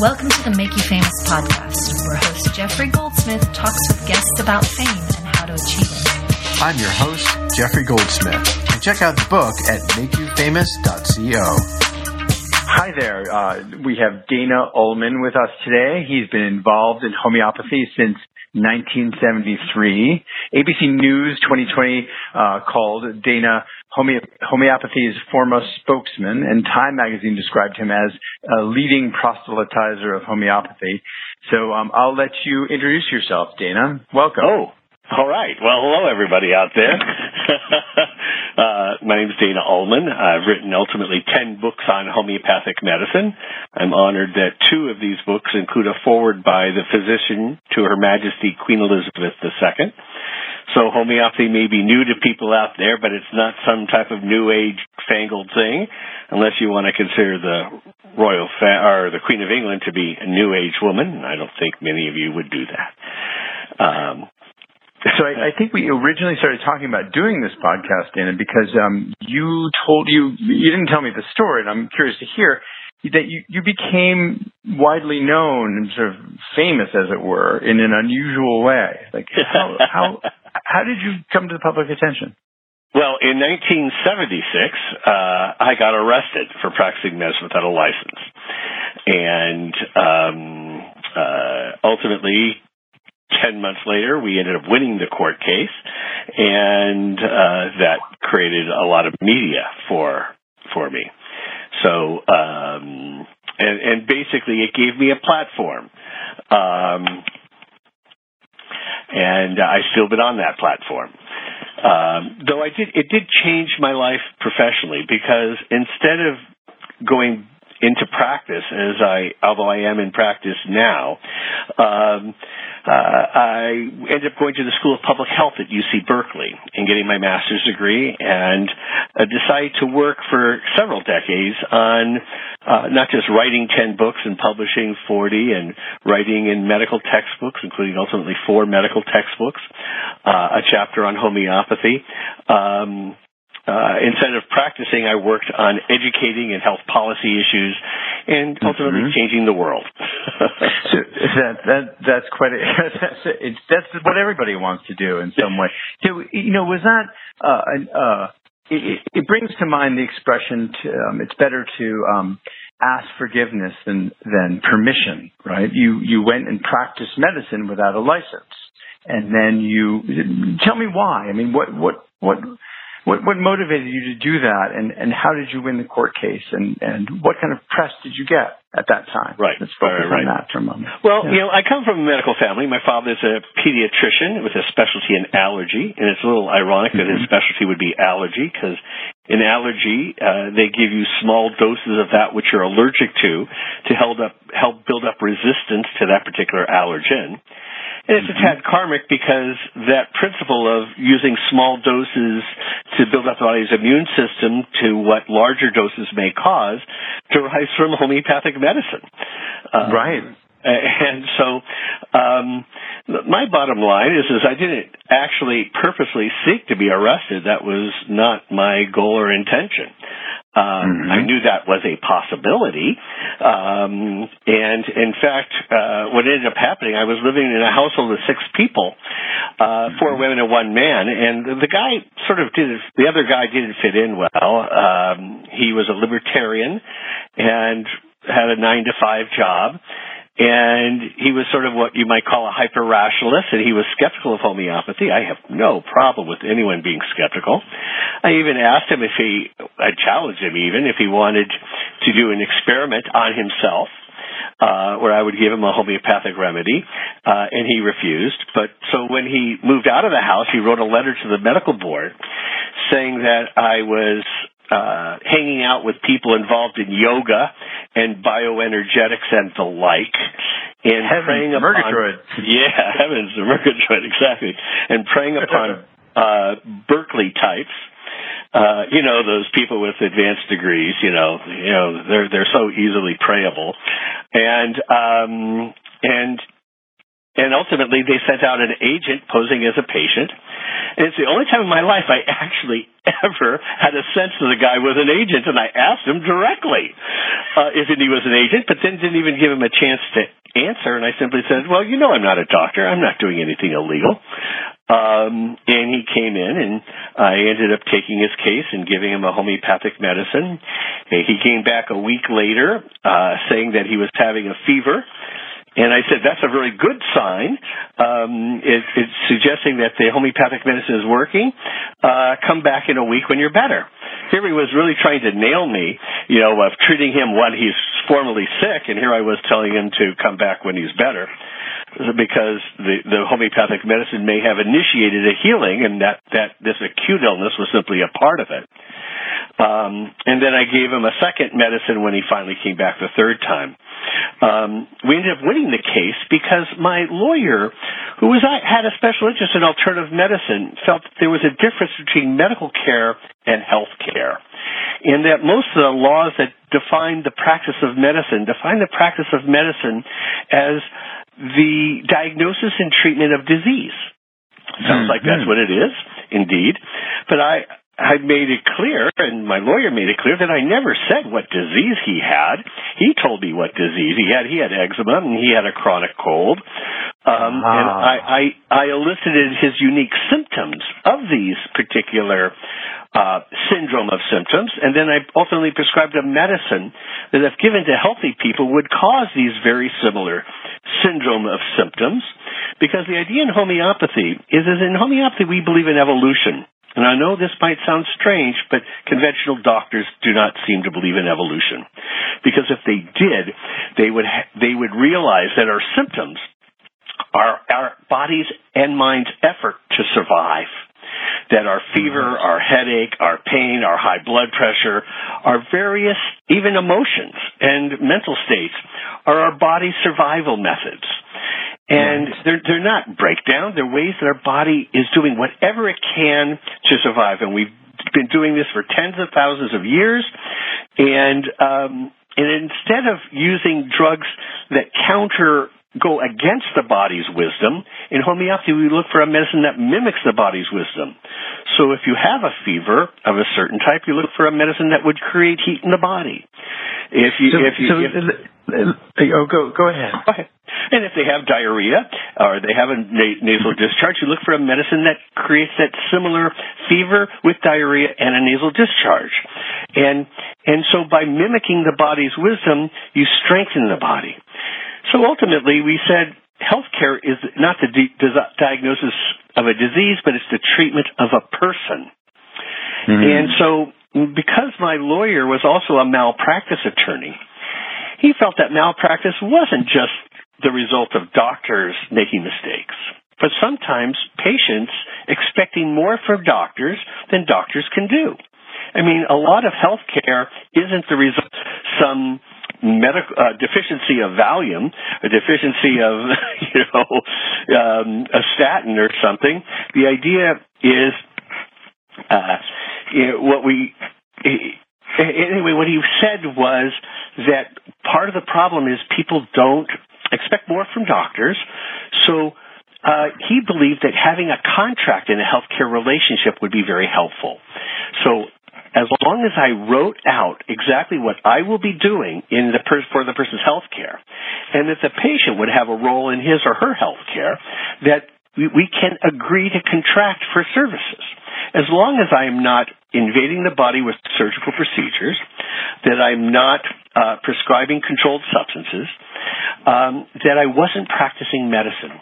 Welcome to the Make You Famous podcast, where host Jeffrey Goldsmith talks with guests about fame and how to achieve it. I'm your host, Jeffrey Goldsmith, and check out the book at makeyoufamous.co. Hi there. Uh, we have Dana Ullman with us today. He's been involved in homeopathy since 1973. ABC News 2020 uh, called Dana homeopathy's foremost spokesman, and Time magazine described him as a leading proselytizer of homeopathy. So um, I'll let you introduce yourself, Dana. Welcome. Oh, all right. Well, hello everybody out there. uh, my name is Dana Ullman. I've written ultimately 10 books on homeopathic medicine. I'm honored that two of these books include a foreword by the physician to Her Majesty Queen Elizabeth II. So homeopathy may be new to people out there, but it's not some type of new age fangled thing, unless you want to consider the royal fa- or the Queen of England to be a new age woman. I don't think many of you would do that. Um, so I, I, think we originally started talking about doing this podcast, Dana, because um, you told you you didn't tell me the story, and I'm curious to hear that you, you became widely known and sort of famous, as it were, in an unusual way. Like how how how did you come to the public attention? Well, in 1976, uh, I got arrested for practicing medicine without a license, and um, uh, ultimately 10 months later, we ended up winning the court case, and uh, that created a lot of media for for me. So, um, and, and basically, it gave me a platform. Um, and I've still been on that platform. Um, though I did, it did change my life professionally because instead of going into practice as I, although I am in practice now, um, uh, I ended up going to the School of Public Health at UC Berkeley and getting my master's degree and uh, decided to work for several decades on uh, not just writing 10 books and publishing 40 and writing in medical textbooks, including ultimately four medical textbooks, uh, a chapter on homeopathy, um, uh, instead of practicing, I worked on educating and health policy issues and ultimately mm-hmm. changing the world. so that, that, that's quite a, that's, it's, that's what everybody wants to do in some way. So, you know, was that, uh, uh, it, it brings to mind the expression to, um, it's better to, um, ask forgiveness than, than permission, right? You, you went and practiced medicine without a license. And then you, tell me why. I mean, what, what, what, what, what motivated you to do that, and, and how did you win the court case, and, and what kind of press did you get at that time? Right. Let's focus right, on that for a moment. Well, yeah. you know, I come from a medical family. My father is a pediatrician with a specialty in allergy, and it's a little ironic mm-hmm. that his mm-hmm. specialty would be allergy because in allergy, uh, they give you small doses of that which you're allergic to to help up help build up resistance to that particular allergen. And it's a tad karmic because that principle of using small doses to build up the body's immune system to what larger doses may cause derives from homeopathic medicine. Uh, right. And so, um, my bottom line is, is I didn't actually purposely seek to be arrested. That was not my goal or intention. Um, mm-hmm. I knew that was a possibility. Um, and in fact, uh, what ended up happening, I was living in a household of six people, uh, four mm-hmm. women and one man, and the guy sort of did, the other guy didn't fit in well. Um, he was a libertarian and had a nine to five job and he was sort of what you might call a hyper rationalist, and he was skeptical of homeopathy. I have no problem with anyone being skeptical. I even asked him if he, I challenged him even if he wanted to do an experiment on himself. Uh, where I would give him a homeopathic remedy, uh, and he refused. But so when he moved out of the house, he wrote a letter to the medical board saying that I was uh, hanging out with people involved in yoga and bioenergetics and the like, and heavens, preying upon Murgatroyd. yeah, heavens, the Murgatroyd exactly, and preying upon uh, Berkeley types. Uh, you know those people with advanced degrees. You know, you know they're they're so easily preyable, and um, and and ultimately they sent out an agent posing as a patient And it's the only time in my life I actually ever had a sense that the guy was an agent, and I asked him directly uh, if he was an agent, but then didn't even give him a chance to answer. And I simply said, "Well, you know, I'm not a doctor. I'm not doing anything illegal." Um, and he came in, and I ended up taking his case and giving him a homeopathic medicine. He came back a week later, uh, saying that he was having a fever and I said, that's a very good sign. Um, it, it's suggesting that the homeopathic medicine is working. Uh, come back in a week when you're better. Here he was really trying to nail me, you know, of treating him when he's formerly sick, and here I was telling him to come back when he's better because the, the homeopathic medicine may have initiated a healing and that, that this acute illness was simply a part of it. Um, and then I gave him a second medicine when he finally came back the third time. Um, we ended up winning the case because my lawyer, who was had a special interest in alternative medicine, felt that there was a difference between medical care and health care, and that most of the laws that define the practice of medicine define the practice of medicine as the diagnosis and treatment of disease. Sounds mm-hmm. like that's what it is, indeed. But I, I made it clear, and my lawyer made it clear that I never said what disease he had. He told me what disease he had. He had eczema and he had a chronic cold. Um, ah. And I, I, I elicited his unique symptoms of these particular uh, syndrome of symptoms, and then I ultimately prescribed a medicine that, if given to healthy people, would cause these very similar syndrome of symptoms. Because the idea in homeopathy is, is in homeopathy we believe in evolution. And I know this might sound strange, but conventional doctors do not seem to believe in evolution. Because if they did, they would, ha- they would realize that our symptoms are our body's and mind's effort to survive. That our fever, mm-hmm. our headache, our pain, our high blood pressure, our various, even emotions and mental states are our body's survival methods. And they're, they're not breakdown. They're ways that our body is doing whatever it can to survive. And we've been doing this for tens of thousands of years. And, um, and instead of using drugs that counter go against the body's wisdom. In homeopathy, we look for a medicine that mimics the body's wisdom. So if you have a fever of a certain type, you look for a medicine that would create heat in the body. If you, so, if you, so, if, uh, uh, uh, oh, go, go ahead. Okay. And if they have diarrhea or they have a na- nasal discharge, you look for a medicine that creates that similar fever with diarrhea and a nasal discharge. And, and so by mimicking the body's wisdom, you strengthen the body. So ultimately, we said healthcare is not the di- diagnosis of a disease, but it's the treatment of a person. Mm-hmm. And so, because my lawyer was also a malpractice attorney, he felt that malpractice wasn't just the result of doctors making mistakes, but sometimes patients expecting more from doctors than doctors can do. I mean, a lot of healthcare isn't the result of some medical uh, deficiency of Valium, a deficiency of you know um, a statin or something. The idea is uh, you know, what we anyway. What he said was that part of the problem is people don't expect more from doctors, so. Uh, he believed that having a contract in a healthcare relationship would be very helpful. So as long as I wrote out exactly what I will be doing in the per- for the person's health care, and that the patient would have a role in his or her health care, that we, we can agree to contract for services. As long as I am not invading the body with surgical procedures, that I'm not uh, prescribing controlled substances, um, that I wasn't practicing medicine.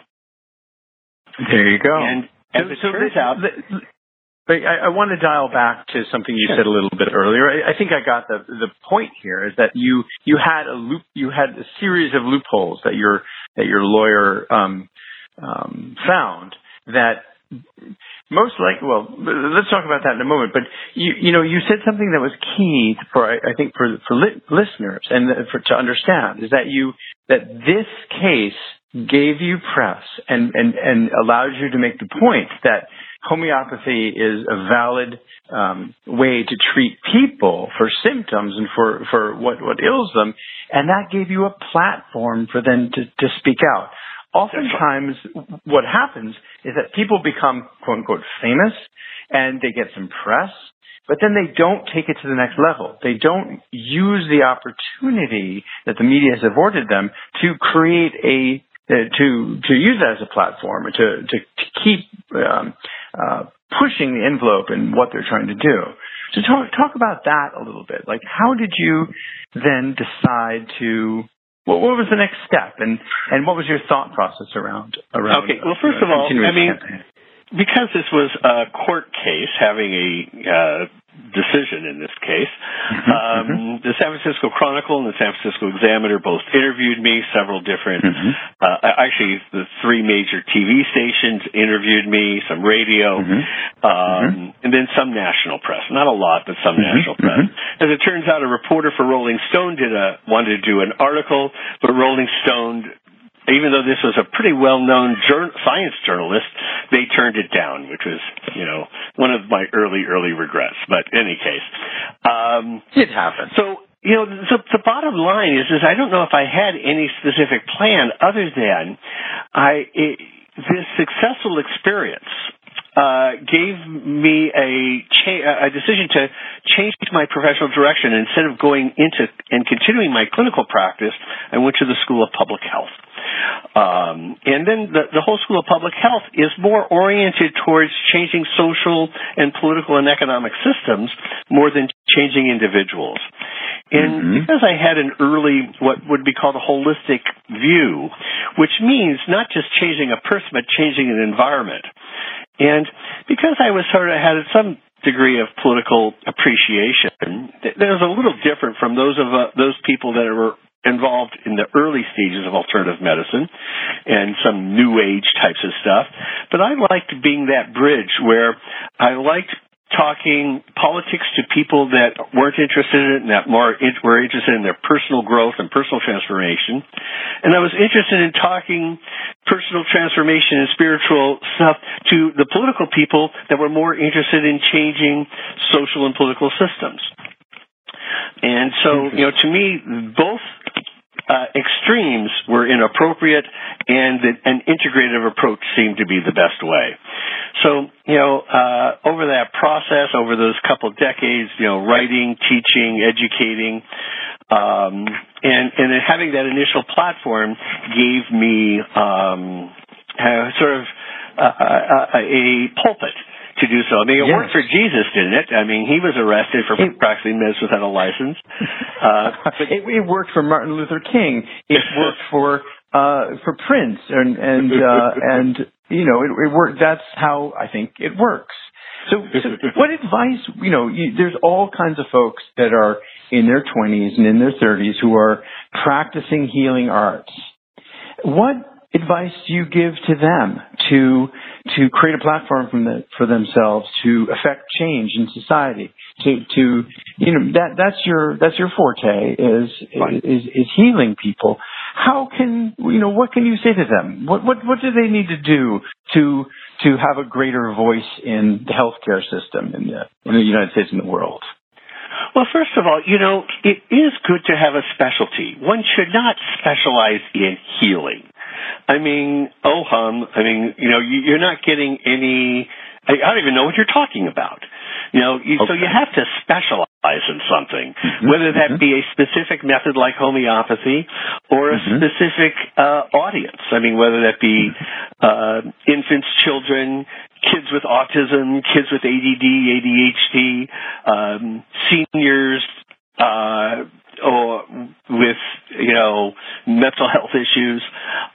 There you go. And as so, it turns the, out, the, but I, I want to dial back to something you said a little bit earlier. I, I think I got the the point here is that you you had a loop you had a series of loopholes that your that your lawyer um, um, found that most likely well let's talk about that in a moment but you you know you said something that was key for I, I think for for li- listeners and for to understand is that you that this case gave you press and and and allowed you to make the point that homeopathy is a valid um, way to treat people for symptoms and for, for what, what ails them, and that gave you a platform for them to, to speak out. oftentimes what happens is that people become quote unquote famous and they get some press, but then they don't take it to the next level. They don't use the opportunity that the media has afforded them to create a uh, to to use that as a platform to to, to keep um, uh, pushing the envelope in what they're trying to do. So talk talk about that a little bit. Like, how did you then decide to? What, what was the next step, and and what was your thought process around around? Okay. Well, first of all, I mean, campaign? because this was a court case having a uh, decision in this case, mm-hmm, um, mm-hmm. the San Francisco Chronicle and the San Francisco Examiner both interviewed me. Several different, mm-hmm. uh, actually, the three major TV stations interviewed me. Some radio, mm-hmm. um, mm-hmm. and then some national press. Not a lot, but some national press. As it turns out, a reporter for Rolling Stone did a wanted to do an article, but Rolling Stone even though this was a pretty well-known jur- science journalist, they turned it down, which was, you know, one of my early, early regrets. But in any case, um, it happened. So, you know, the, the bottom line is, is I don't know if I had any specific plan other than I it, this successful experience uh, gave me a, cha- a decision to change my professional direction. Instead of going into and continuing my clinical practice, I went to the School of Public Health. Um, and then the, the whole School of Public Health is more oriented towards changing social and political and economic systems more than changing individuals. And mm-hmm. because I had an early, what would be called a holistic view, which means not just changing a person, but changing an environment. And because I was sort of had some degree of political appreciation, that was a little different from those of uh, those people that were involved in the early stages of alternative medicine and some new age types of stuff. But I liked being that bridge where I liked talking politics to people that weren't interested in it and that more were interested in their personal growth and personal transformation. And I was interested in talking personal transformation and spiritual stuff to the political people that were more interested in changing social and political systems. And so, you know, to me, both uh, extremes were inappropriate, and that an integrative approach seemed to be the best way. So, you know, uh, over that process, over those couple decades, you know, writing, teaching, educating, um, and and then having that initial platform gave me um, sort of uh, a, a pulpit to do so. I mean, it yes. worked for Jesus, didn't it? I mean, he was arrested for it, practicing medicine without a license. Uh, but it, it worked for Martin Luther King. It worked for uh, for Prince, and and uh, and you know, it, it worked. That's how I think it works. So, so what advice? You know, you, there's all kinds of folks that are in their 20s and in their 30s who are practicing healing arts. What advice do you give to them to to create a platform the, for themselves to affect change in society? To to you know that that's your that's your forte is right. is is healing people. How can you know what can you say to them? What what what do they need to do to to have a greater voice in the healthcare system in the in the United States and the world? Well, first of all, you know, it is good to have a specialty. One should not specialize in healing. I mean, oh hum, I mean, you know, you, you're not getting any. I, I don't even know what you're talking about. You know, you, okay. so you have to specialize in something, mm-hmm. whether that mm-hmm. be a specific method like homeopathy or a mm-hmm. specific uh, audience. I mean, whether that be uh, infants, children, kids with autism, kids with ADD, ADHD, um, seniors, uh, or with you know mental health issues.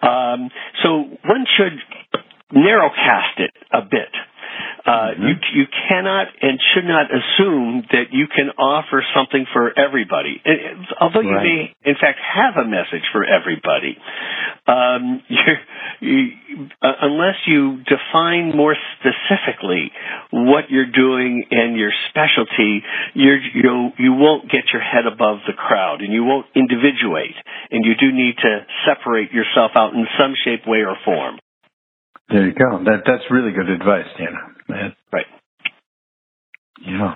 Um, so one should narrowcast it a bit. Uh, mm-hmm. You you cannot and should not assume that you can offer something for everybody. And, although right. you may, in fact, have a message for everybody, um, you, uh, unless you define more specifically what you're doing and your specialty, you're, you you won't get your head above the crowd, and you won't individuate, and you do need to separate yourself out in some shape, way, or form. There you go. That that's really good advice, Dana. right. Yeah.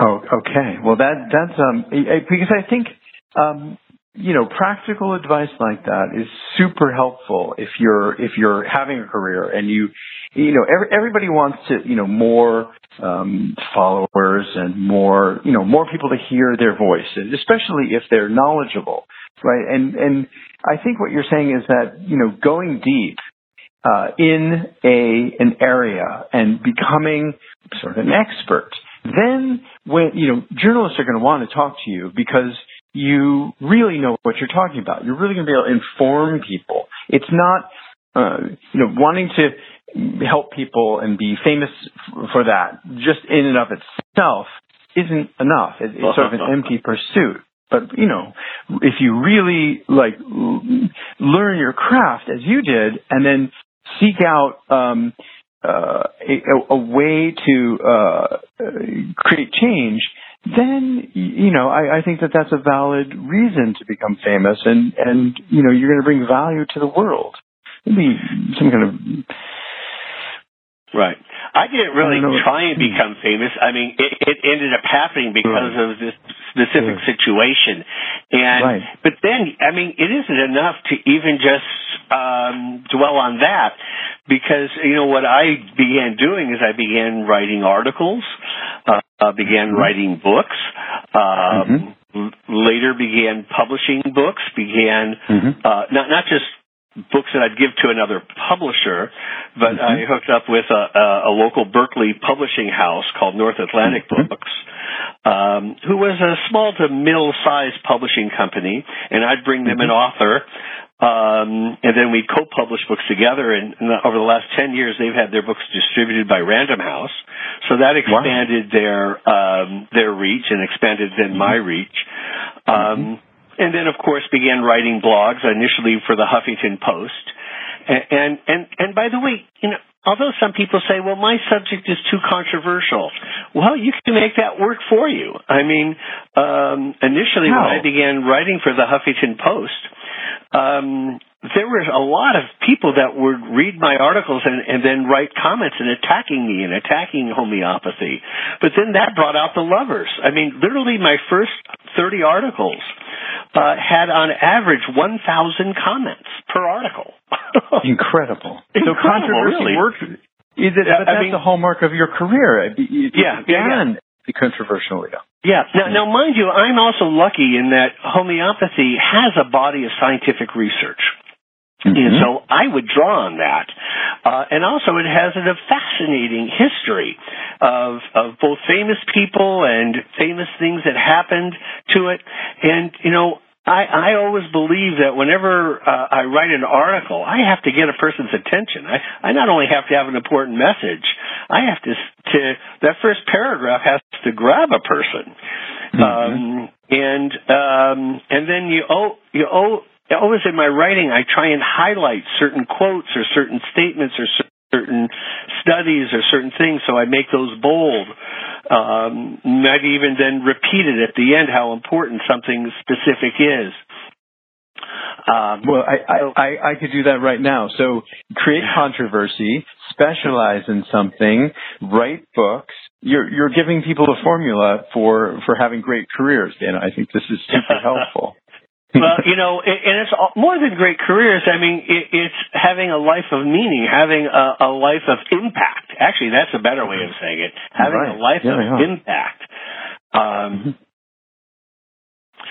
Oh, okay. Well, that that's um because I think um you know, practical advice like that is super helpful if you're if you're having a career and you you know every, everybody wants to you know more um, followers and more you know more people to hear their voice, and especially if they're knowledgeable, right? And and I think what you're saying is that you know going deep uh, in a an area and becoming sort of an expert, then when you know journalists are going to want to talk to you because you really know what you're talking about. You're really going to be able to inform people. It's not, uh, you know, wanting to help people and be famous for that just in and of itself isn't enough. It, it's sort of an empty pursuit. But you know, if you really like learn your craft as you did, and then seek out um, uh, a, a, way to uh, create change, then you know I, I think that that's a valid reason to become famous, and and you know you're going to bring value to the world. Maybe some kind of right. I didn't really I try and become famous. I mean, it, it ended up happening because right. of this specific yeah. situation. And right. but then, I mean, it isn't enough to even just um, dwell on that because you know what I began doing is I began writing articles, uh, uh, began mm-hmm. writing books. Um, mm-hmm. Later began publishing books, began mm-hmm. uh, not not just books that I'd give to another publisher, but mm-hmm. I hooked up with a, a, a, local Berkeley publishing house called North Atlantic mm-hmm. Books, um, who was a small to middle-sized publishing company, and I'd bring them mm-hmm. an author. Um, and then we'd co-publish books together, and, and, over the last ten years, they've had their books distributed by Random House, so that expanded wow. their um, their reach and expanded then my mm-hmm. reach. And then of course began writing blogs initially for the Huffington Post. And, and and and by the way, you know, although some people say, well, my subject is too controversial, well, you can make that work for you. I mean, um, initially How? when I began writing for the Huffington Post, um, there were a lot of people that would read my articles and, and then write comments and attacking me and attacking homeopathy. But then that brought out the lovers. I mean, literally my first 30 articles uh, had on average 1,000 comments per article. Incredible. Incredible. So controversy really. works. Is it, but that's mean, the hallmark of your career. You, yeah, yeah, yeah. Be controversial, yeah. Yeah. Now, now, mind you, I'm also lucky in that homeopathy has a body of scientific research. Mm-hmm. And so I would draw on that. Uh, and also it has a fascinating history of, of both famous people and famous things that happened to it. And, you know, I, I always believe that whenever uh, I write an article, I have to get a person's attention. I, I not only have to have an important message, I have to, to that first paragraph has to grab a person. Mm-hmm. Um, and um, and then you owe you owe always in my writing, I try and highlight certain quotes or certain statements or certain studies or certain things, so I make those bold. Um, might even then repeat it at the end how important something specific is. Um, well, I, I, I, I could do that right now. So create controversy, specialize in something, write books. You're, you're giving people a formula for, for having great careers, Dan. I think this is super helpful well, you know, and it's more than great careers. I mean, it's having a life of meaning, having a, a life of impact. Actually, that's a better way of saying it. Having right. a life yeah, of yeah. impact. Um, mm-hmm.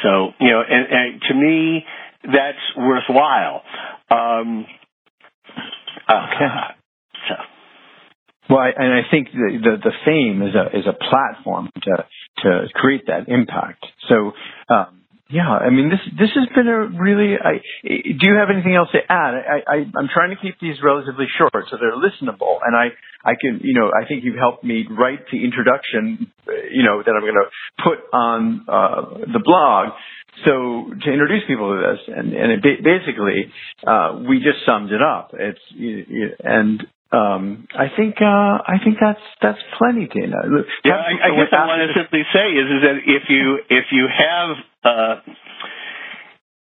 So, you know, and, and, to me, that's worthwhile. Um, okay. Uh, so. Well, I, and I think the, the, the fame is a is a platform to to create that impact. So um, yeah, I mean this this has been a really. I, do you have anything else to add? I, I I'm trying to keep these relatively short so they're listenable, and I I can you know I think you've helped me write the introduction, you know that I'm going to put on uh, the blog. So to introduce people to this, and and it basically uh, we just summed it up. It's and um, I think uh, I think that's that's plenty, Dana. Yeah, I, I guess I want to simply say is is that if you if you have uh,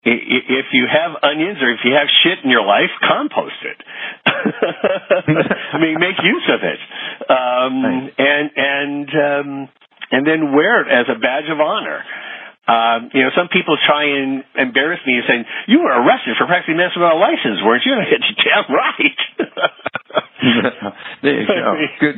if you have onions or if you have shit in your life, compost it. I mean, make use of it, um, and and um, and then wear it as a badge of honor. Um, you know, some people try and embarrass me and saying, "You were arrested for practicing medicine without a license, weren't you?" And I said, "Damn right." there you go. Good,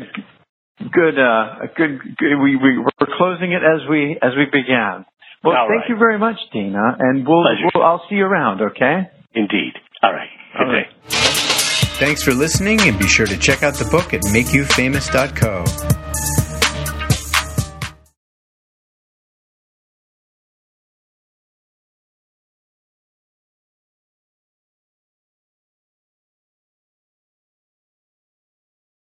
good, uh, good. good. We we we're closing it as we as we began. Well, All thank right. you very much, Dina, and we'll, we'll I'll see you around. Okay. Indeed. All right. Good All right. day. Thanks for listening and be sure to check out the book at makeyoufamous.co.